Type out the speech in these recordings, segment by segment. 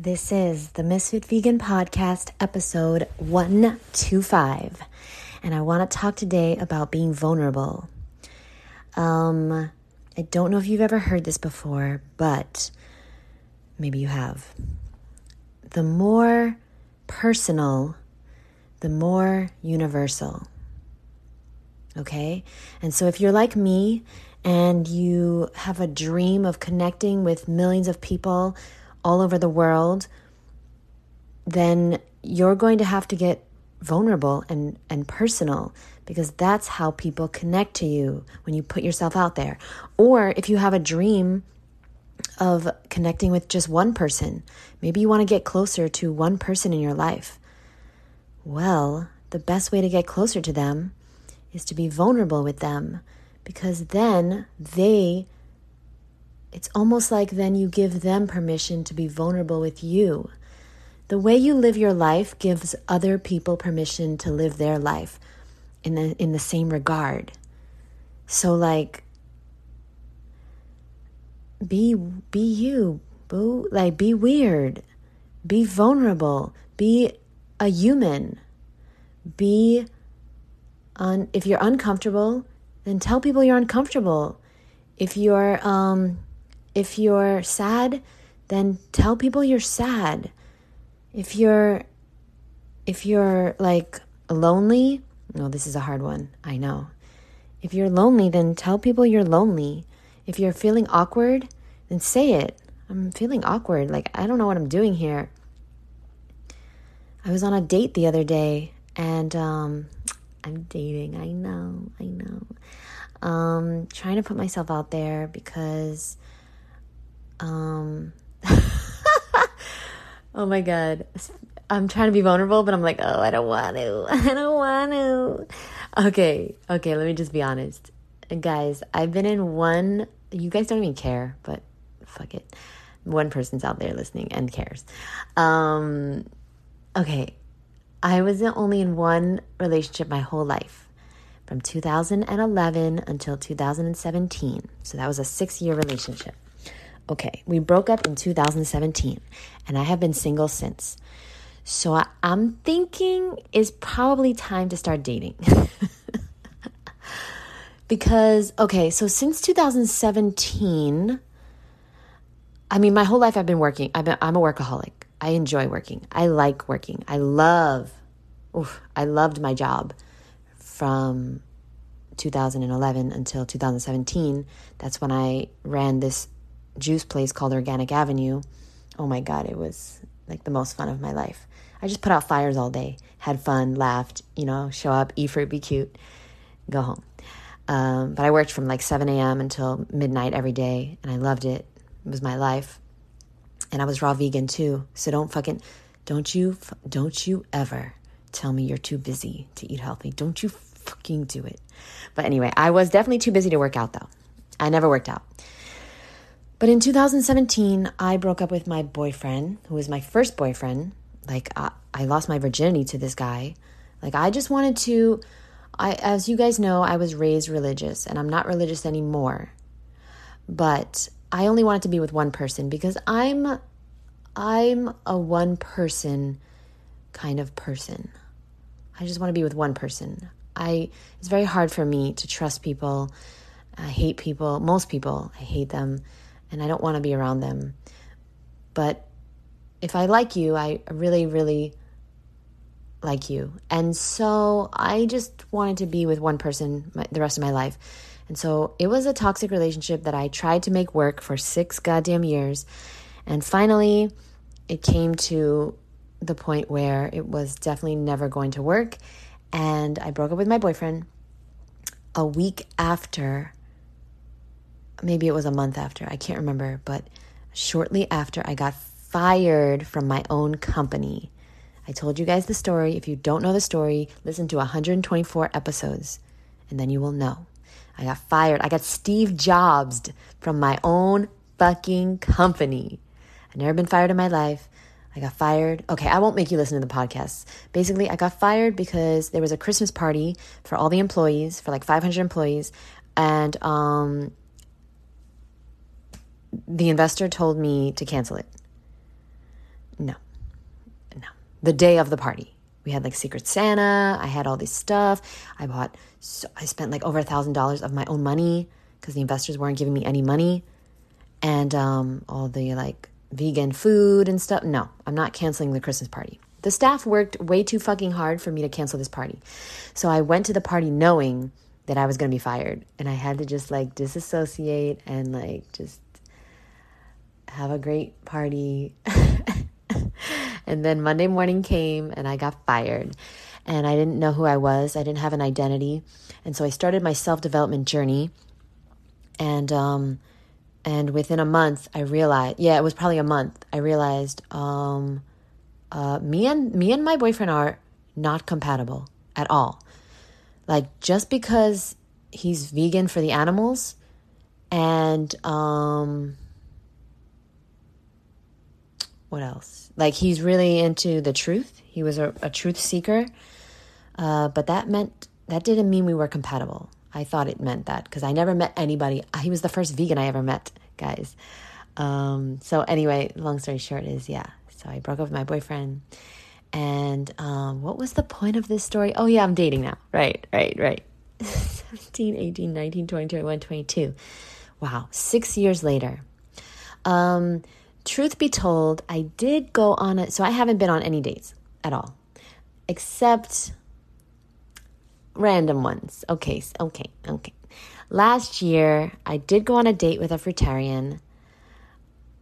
This is the Misfit Vegan Podcast, episode 125. And I want to talk today about being vulnerable. Um, I don't know if you've ever heard this before, but maybe you have. The more personal, the more universal. Okay? And so if you're like me and you have a dream of connecting with millions of people all over the world, then you're going to have to get vulnerable and, and personal because that's how people connect to you when you put yourself out there. Or if you have a dream of connecting with just one person, maybe you want to get closer to one person in your life. Well, the best way to get closer to them is to be vulnerable with them because then they it's almost like then you give them permission to be vulnerable with you. The way you live your life gives other people permission to live their life in the, in the same regard. So like be be you, boo, like be weird. Be vulnerable. Be a human. Be on if you're uncomfortable, then tell people you're uncomfortable. If you're um if you're sad, then tell people you're sad. If you're if you're like lonely, no, this is a hard one. I know. If you're lonely, then tell people you're lonely. If you're feeling awkward, then say it. I'm feeling awkward. Like, I don't know what I'm doing here. I was on a date the other day and um, I'm dating. I know, I know. Um, trying to put myself out there because um, oh my God. I'm trying to be vulnerable, but I'm like, oh, I don't want to. I don't want to. Okay, okay, let me just be honest. Guys, I've been in one, you guys don't even care, but fuck it. One person's out there listening and cares. Um, okay, I was only in one relationship my whole life from 2011 until 2017. So that was a six year relationship. Okay, we broke up in 2017, and I have been single since. So I, am thinking it's probably time to start dating. because, okay, so since 2017, I mean, my whole life I've been working. I've been, I'm a workaholic. I enjoy working. I like working. I love, oof, I loved my job from 2011 until 2017. That's when I ran this juice place called Organic Avenue. Oh my God, it was like the most fun of my life. I just put out fires all day, had fun, laughed, you know, show up, eat fruit, be cute, go home. Um, but I worked from like 7 a.m. until midnight every day, and I loved it. It was my life. And I was raw vegan too. So don't fucking, don't you, don't you ever tell me you're too busy to eat healthy. Don't you fucking do it. But anyway, I was definitely too busy to work out though. I never worked out. But in 2017, I broke up with my boyfriend, who was my first boyfriend. Like, I, I lost my virginity to this guy. Like, I just wanted to. I, as you guys know, I was raised religious, and I'm not religious anymore. But I only wanted to be with one person because I'm, I'm a one person kind of person. I just want to be with one person. I it's very hard for me to trust people. I hate people. Most people, I hate them and I don't want to be around them. But if I like you, I really, really like you. And so I just wanted to be with one person my, the rest of my life. And so it was a toxic relationship that I tried to make work for six goddamn years. And finally, it came to the point where it was definitely never going to work. And I broke up with my boyfriend a week after maybe it was a month after, I can't remember, but shortly after I got fired from my own company. I told you guys the story. If you don't know the story, listen to 124 episodes and then you will know. I got fired. I got Steve Jobs from my own fucking company. I've never been fired in my life. I got fired. Okay, I won't make you listen to the podcast. Basically, I got fired because there was a Christmas party for all the employees, for like 500 employees, and um, the investor told me to cancel it. No, no. The day of the party, we had like Secret Santa. I had all this stuff. I bought, so I spent like over a thousand dollars of my own money because the investors weren't giving me any money, and um, all the like vegan food and stuff. No, I'm not canceling the Christmas party. The staff worked way too fucking hard for me to cancel this party. So I went to the party knowing that I was going to be fired. And I had to just like disassociate and like just have a great party. and then Monday morning came and I got fired. And I didn't know who I was, I didn't have an identity. And so I started my self development journey. And, um, and within a month, I realized, yeah, it was probably a month, I realized, um, uh, me and me and my boyfriend are not compatible at all. Like just because he's vegan for the animals and um what else? Like he's really into the truth. He was a, a truth seeker. Uh, but that meant that didn't mean we were compatible. I thought it meant that because I never met anybody. He was the first vegan I ever met, guys. Um, so anyway, long story short is yeah, so I broke up with my boyfriend. And um, what was the point of this story? Oh, yeah, I'm dating now. Right, right, right. 17, 18, 19, 20, 21, 22. Wow, six years later. Um, truth be told, I did go on it. So I haven't been on any dates at all, except random ones. Okay, okay, okay. Last year, I did go on a date with a fruitarian.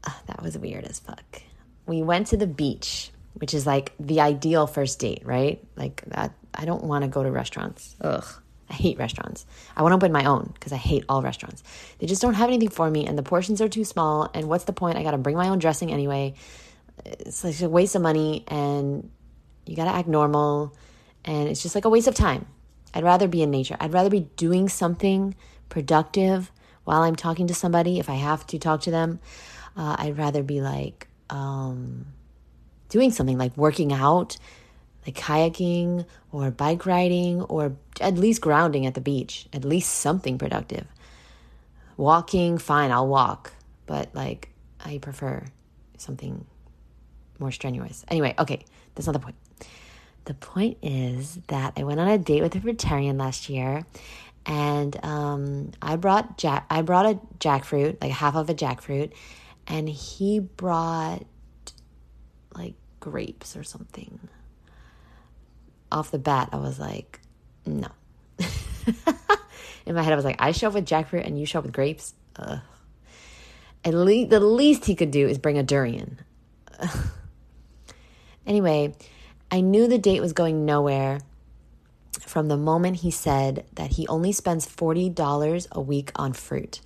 Oh, that was weird as fuck we went to the beach, which is like the ideal first date, right? Like that. I don't want to go to restaurants. Ugh. I hate restaurants. I want to open my own because I hate all restaurants. They just don't have anything for me, and the portions are too small. And what's the point? I got to bring my own dressing anyway. It's like a waste of money, and you got to act normal, and it's just like a waste of time. I'd rather be in nature. I'd rather be doing something productive while I'm talking to somebody. If I have to talk to them, uh, I'd rather be like um, doing something like working out, like kayaking or bike riding, or at least grounding at the beach, at least something productive. Walking, fine, I'll walk, but like I prefer something more strenuous. Anyway, okay, that's not the point. The point is that I went on a date with a vegetarian last year, and um, I brought jack. I brought a jackfruit, like half of a jackfruit, and he brought like grapes or something. Off the bat, I was like, no. In my head, I was like, I show up with jackfruit and you show up with grapes. Ugh. At least the least he could do is bring a durian. anyway, I knew the date was going nowhere from the moment he said that he only spends $40 a week on fruit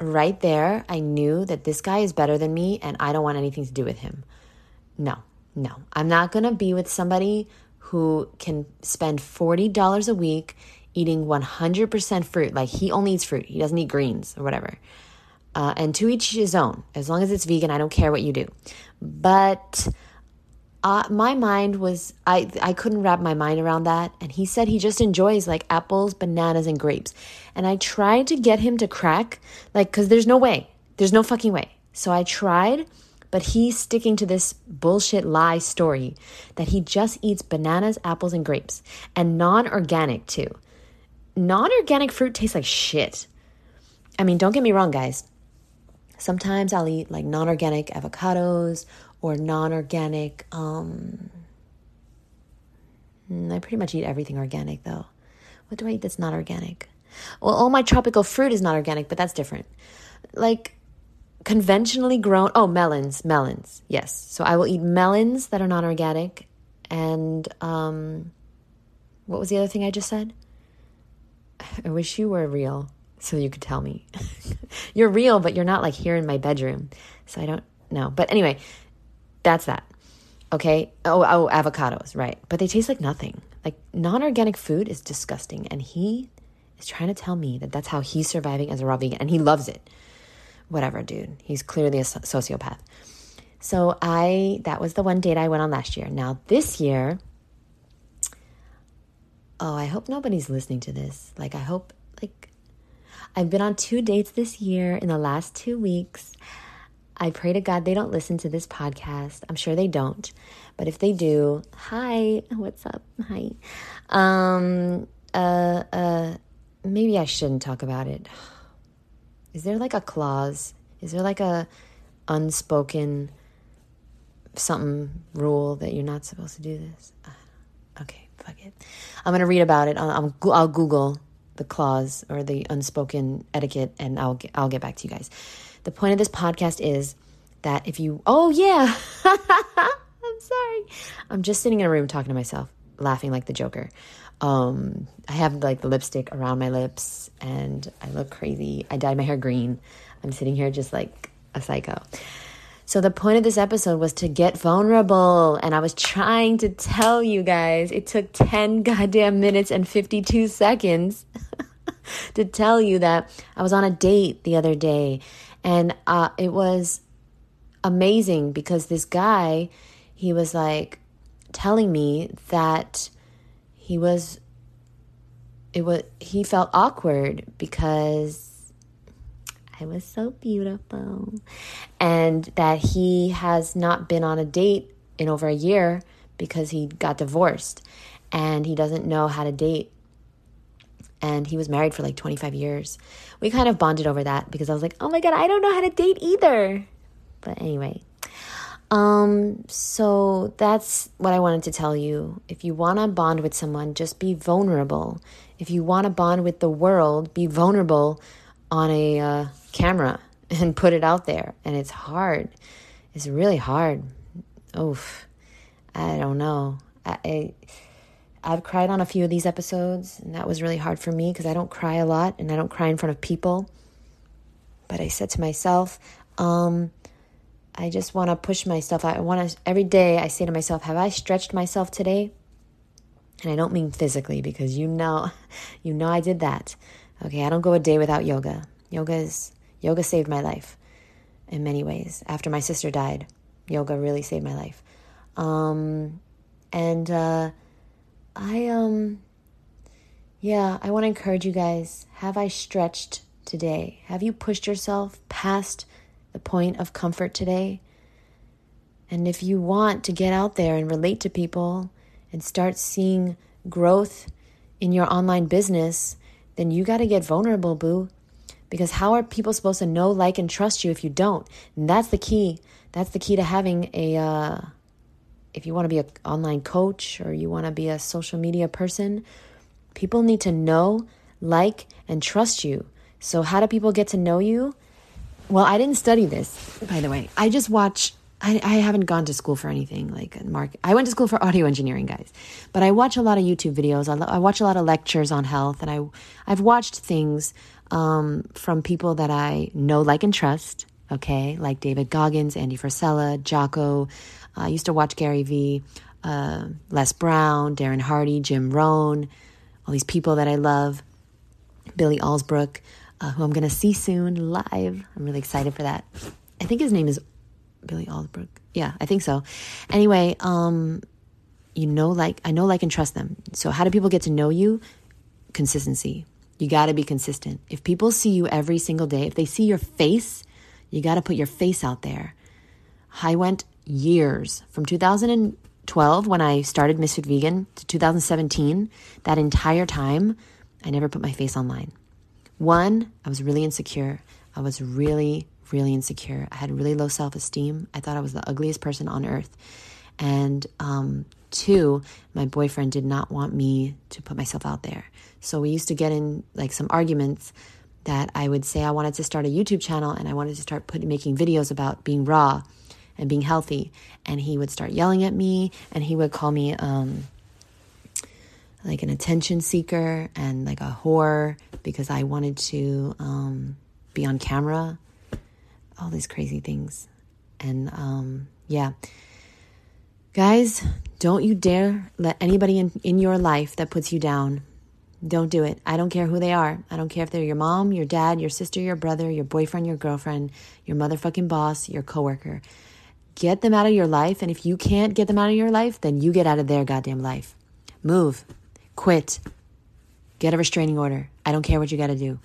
right there, I knew that this guy is better than me and I don't want anything to do with him. No, no. I'm not to be with somebody who can spend $40 a week eating 100% fruit. Like he only eats fruit, he doesn't eat greens or whatever. Uh, and to each his own. As long as it's vegan, I don't care what you do. But uh, my mind was I I couldn't wrap my mind around that. And he said he just enjoys like apples, bananas, and grapes. And I tried to get him to crack, like, cause there's no way, there's no fucking way. So I tried, but he's sticking to this bullshit lie story that he just eats bananas, apples, and grapes, and non-organic too. Non-organic fruit tastes like shit. I mean, don't get me wrong, guys. Sometimes I'll eat like non organic avocados or non organic. Um, mm, I pretty much eat everything organic though. What do I eat that's not organic? Well, all my tropical fruit is not organic, but that's different. Like conventionally grown, oh, melons, melons, yes. So I will eat melons that are non organic. And um, what was the other thing I just said? I wish you were real so you could tell me. you're real, but you're not like here in my bedroom. So I don't know. But anyway, that's that. Okay. Oh, oh, avocados, right. But they taste like nothing. Like non organic food is disgusting. And he is trying to tell me that that's how he's surviving as a raw vegan. And he loves it. Whatever, dude. He's clearly a sociopath. So I, that was the one date I went on last year. Now this year, oh, I hope nobody's listening to this. Like, I hope, like, I've been on two dates this year in the last two weeks. I pray to God they don't listen to this podcast. I'm sure they don't. But if they do, hi, what's up? Hi. Um uh uh maybe I shouldn't talk about it. Is there like a clause? Is there like a unspoken something rule that you're not supposed to do this? Uh, okay, fuck it. I'm gonna read about it. I'll, I'll, Google the clause or the unspoken etiquette, and I'll get, I'll get back to you guys. The point of this podcast is that if you, oh yeah, I'm sorry, I'm just sitting in a room talking to myself, laughing like the Joker. Um, I have like the lipstick around my lips, and I look crazy. I dyed my hair green. I'm sitting here just like a psycho. So the point of this episode was to get vulnerable. And I was trying to tell you guys, it took 10 goddamn minutes and 52 seconds to tell you that I was on a date the other day. And uh, it was amazing because this guy, he was like telling me that he was, it was, he felt awkward because I was so beautiful. And that he has not been on a date in over a year because he got divorced and he doesn't know how to date. And he was married for like 25 years. We kind of bonded over that because I was like, oh my God, I don't know how to date either. But anyway, um, so that's what I wanted to tell you. If you want to bond with someone, just be vulnerable. If you want to bond with the world, be vulnerable on a uh, camera and put it out there. And it's hard. It's really hard. Oof. I don't know. I, I I've cried on a few of these episodes, and that was really hard for me because I don't cry a lot and I don't cry in front of people. But I said to myself, um, I just want to push myself. I want to, every day I say to myself, have I stretched myself today? And I don't mean physically because you know, you know I did that. Okay, I don't go a day without yoga. Yoga is yoga saved my life in many ways. After my sister died, yoga really saved my life. Um, and uh, I um, yeah, I want to encourage you guys. Have I stretched today? Have you pushed yourself past the point of comfort today? And if you want to get out there and relate to people and start seeing growth in your online business, then you got to get vulnerable, boo. Because how are people supposed to know, like, and trust you if you don't? And that's the key. That's the key to having a, uh, if you want to be an online coach or you want to be a social media person, people need to know, like, and trust you. So, how do people get to know you? Well, I didn't study this, by the way. I just watch I, I haven't gone to school for anything like mark. I went to school for audio engineering, guys, but I watch a lot of YouTube videos. I, I watch a lot of lectures on health, and I I've watched things um, from people that I know, like, and trust. Okay, like David Goggins, Andy Frisella, Jocko. I used to watch Gary Vee, uh, Les Brown, Darren Hardy, Jim Rohn, all these people that I love. Billy Alsbrook, uh, who I'm going to see soon live. I'm really excited for that. I think his name is Billy Alsbrook. Yeah, I think so. Anyway, um, you know, like I know, like and trust them. So how do people get to know you? Consistency. You got to be consistent. If people see you every single day, if they see your face, you got to put your face out there. I went years from 2012 when I started Misfit Vegan to 2017. That entire time, I never put my face online. One, I was really insecure. I was really really insecure. I had really low self esteem. I thought I was the ugliest person on earth. And um, two, my boyfriend did not want me to put myself out there. So we used to get in like some arguments that I would say I wanted to start a YouTube channel and I wanted to start putting making videos about being raw and being healthy. And he would start yelling at me and he would call me um, like an attention seeker and like a whore because I wanted to um, be on camera all these crazy things. And um, yeah, guys, don't you dare let anybody in, in your life that puts you down. Don't do it. I don't care who they are. I don't care if they're your mom, your dad, your sister, your brother, your boyfriend, your girlfriend, your motherfucking boss, your coworker. Get them out of your life. And if you can't get them out of your life, then you get out of their goddamn life. Move. Quit. Get a restraining order. I don't care what you got to do.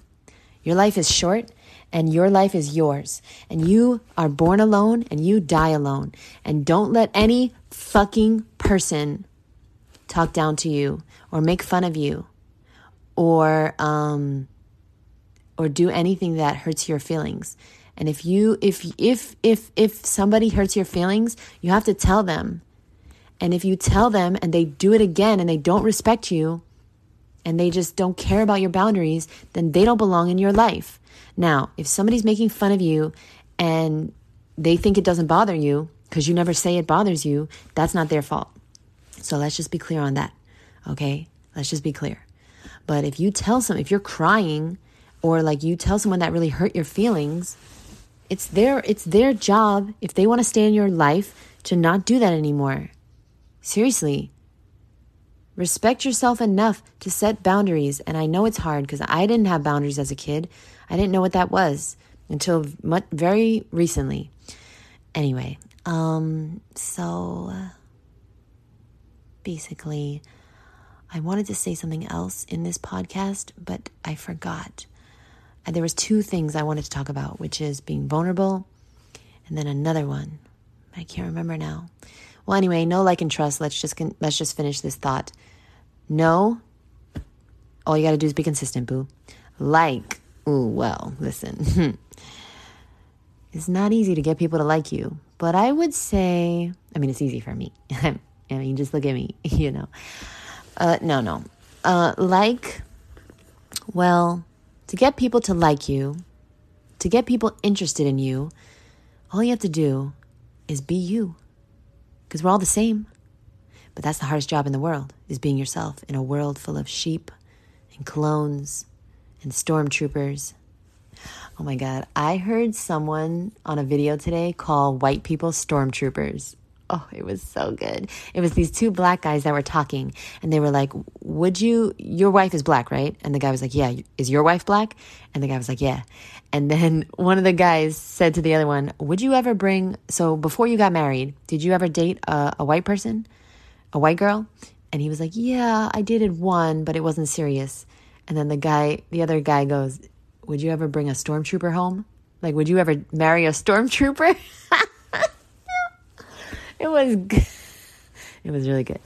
Your life is short and your life is yours. And you are born alone and you die alone. And don't let any fucking person talk down to you or make fun of you or um or do anything that hurts your feelings. And if you if if if if somebody hurts your feelings, you have to tell them. And if you tell them and they do it again and they don't respect you and they just don't care about your boundaries, then they don't belong in your life. Now, if somebody's making fun of you and they think it doesn't bother you because you never say it bothers you, that's not their fault. So let's just be clear on that. Okay? Let's just be clear. But if you tell some, if you're crying or like you tell someone that really hurt your feelings, it's their it's their job if they want to stay in your life to not do that anymore. Seriously. Respect yourself enough to set boundaries. And I know it's hard because I didn't have boundaries as a kid. I didn't know what that was until much, very recently. Anyway, um, so basically, I wanted to say something else in this podcast, but I forgot. And there was two things I wanted to talk about, which is being vulnerable, and then another one. I can't remember now. Well, anyway, know like and trust. Let's just let's just finish this thought. No. All you got to do is be consistent, boo. Like. Ooh, well, listen. it's not easy to get people to like you, but I would say, I mean, it's easy for me. I mean, just look at me, you know. Uh, no, no. Uh, like, well, to get people to like you, to get people interested in you, all you have to do is be you because we're all the same. But that's the hardest job in the world is being yourself in a world full of sheep and clones and stormtroopers. Oh my God. I heard someone on a video today call white people stormtroopers. Oh, it was so good. It was these two black guys that were talking, and they were like, Would you, your wife is black, right? And the guy was like, Yeah, is your wife black? And the guy was like, Yeah. And then one of the guys said to the other one, Would you ever bring, so before you got married, did you ever date a, a white person, a white girl? And he was like, Yeah, I dated one, but it wasn't serious. And then the guy, the other guy goes, Would you ever bring a stormtrooper home? Like, would you ever marry a stormtrooper? it was good. It was really good.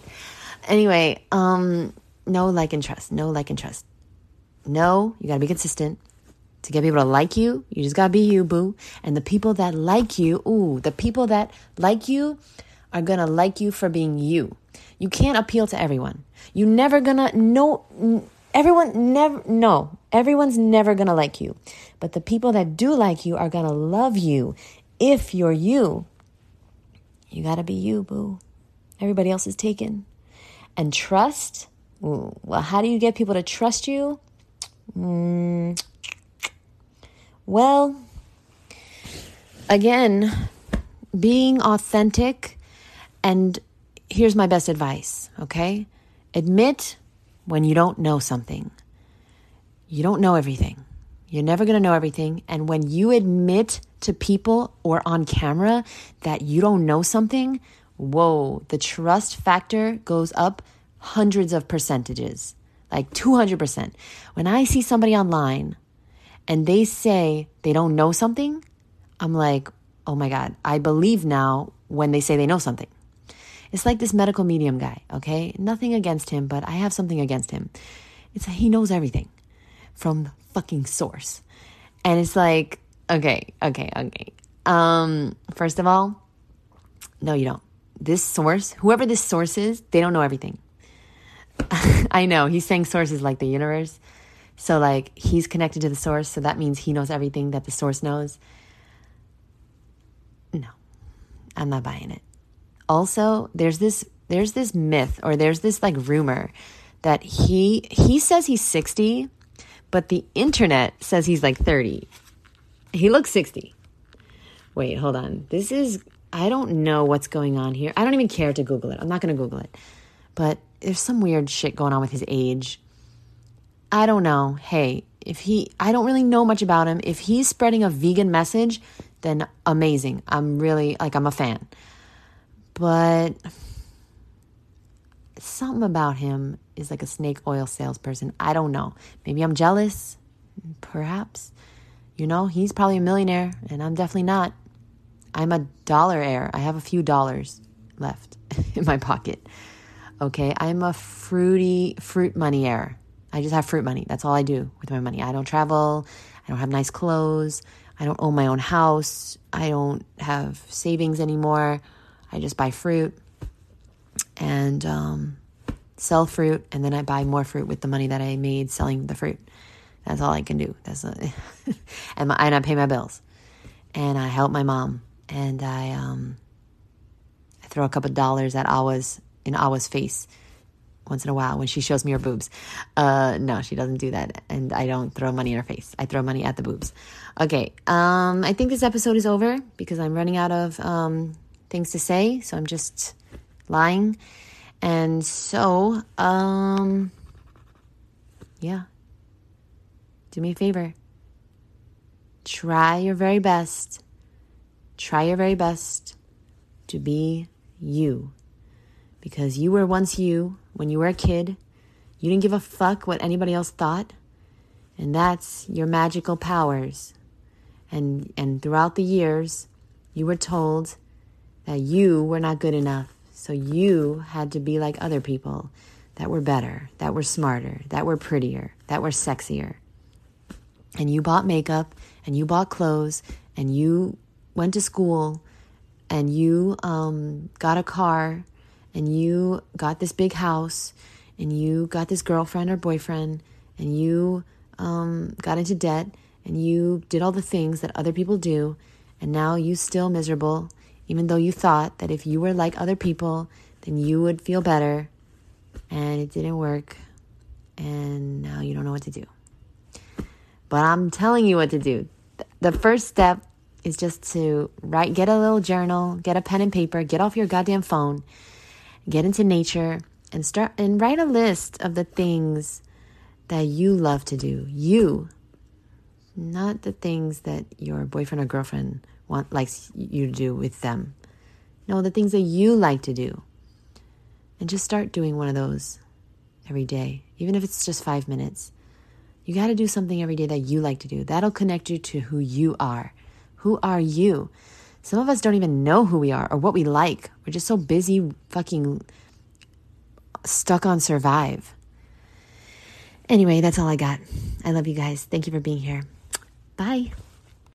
Anyway, um, know like and trust. Know like and trust. No, you gotta be consistent. To get people to like you, you just gotta be you, boo. And the people that like you, ooh, the people that like you are gonna like you for being you. You can't appeal to everyone. You never gonna no everyone never no, everyone's never gonna like you. But the people that do like you are gonna love you if you're you. You gotta be you, boo. Everybody else is taken. And trust, ooh, well, how do you get people to trust you? Mm, well, again, being authentic, and here's my best advice, okay? Admit when you don't know something. You don't know everything. You're never going to know everything. And when you admit to people or on camera that you don't know something, whoa, the trust factor goes up hundreds of percentages, like 200%. When I see somebody online and they say they don't know something, I'm like, oh my God, I believe now when they say they know something. It's like this medical medium guy, okay? Nothing against him, but I have something against him. It's he knows everything from the fucking source. And it's like, okay, okay, okay. Um, first of all, no, you don't. This source, whoever this source is, they don't know everything. I know he's saying source is like the universe. So, like, he's connected to the source. So that means he knows everything that the source knows. No, I'm not buying it. Also, there's this there's this myth or there's this like rumor that he he says he's 60, but the internet says he's like 30. He looks 60. Wait, hold on. This is I don't know what's going on here. I don't even care to Google it. I'm not going to Google it. But there's some weird shit going on with his age. I don't know. Hey, if he, I don't really know much about him. If he's spreading a vegan message, then amazing. I'm really, like, I'm a fan. But something about him is like a snake oil salesperson. I don't know. Maybe I'm jealous. Perhaps. You know, he's probably a millionaire, and I'm definitely not. I'm a dollar heir. I have a few dollars left in my pocket. Okay, I'm a fruity fruit money heir. I just have fruit money. That's all I do with my money. I don't travel. I don't have nice clothes. I don't own my own house. I don't have savings anymore. I just buy fruit and um, sell fruit, and then I buy more fruit with the money that I made selling the fruit. That's all I can do. That's and, my, and I pay my bills, and I help my mom, and I um, I throw a couple dollars at Awa's in Awa's face once in a while when she shows me her boobs. Uh, no, she doesn't do that, and I don't throw money in her face. I throw money at the boobs. Okay, um, I think this episode is over because I'm running out of um, things to say, so I'm just lying. And so, um, yeah, do me a favor. Try your very best. Try your very best to be you. Because you were once you when you were a kid. You didn't give a fuck what anybody else thought. And that's your magical powers. And, and throughout the years, you were told that you were not good enough. So you had to be like other people that were better, that were smarter, that were prettier, that were sexier. And you bought makeup and you bought clothes and you went to school and you um, got a car and you got this big house and you got this girlfriend or boyfriend and you um, got into debt and you did all the things that other people do and now you still miserable even though you thought that if you were like other people, then you would feel better. And it didn't work. And now you don't know what to do. But I'm telling you what to do. The first step is just to write, get a little journal, get a pen and paper, get off your goddamn phone, get into nature, and start and write a list of the things that you love to do. You, not the things that your boyfriend or girlfriend want likes you to do with them. No, the things that you like to do. And just start doing one of those every day, even if it's just five minutes. You got to do something every day that you like to do. That'll connect you to who you are. Who are you? Some of us don't even know who we are or what we like. We're just so busy fucking stuck on survive. Anyway, that's all I got. I love you guys. Thank you for being here. Bye.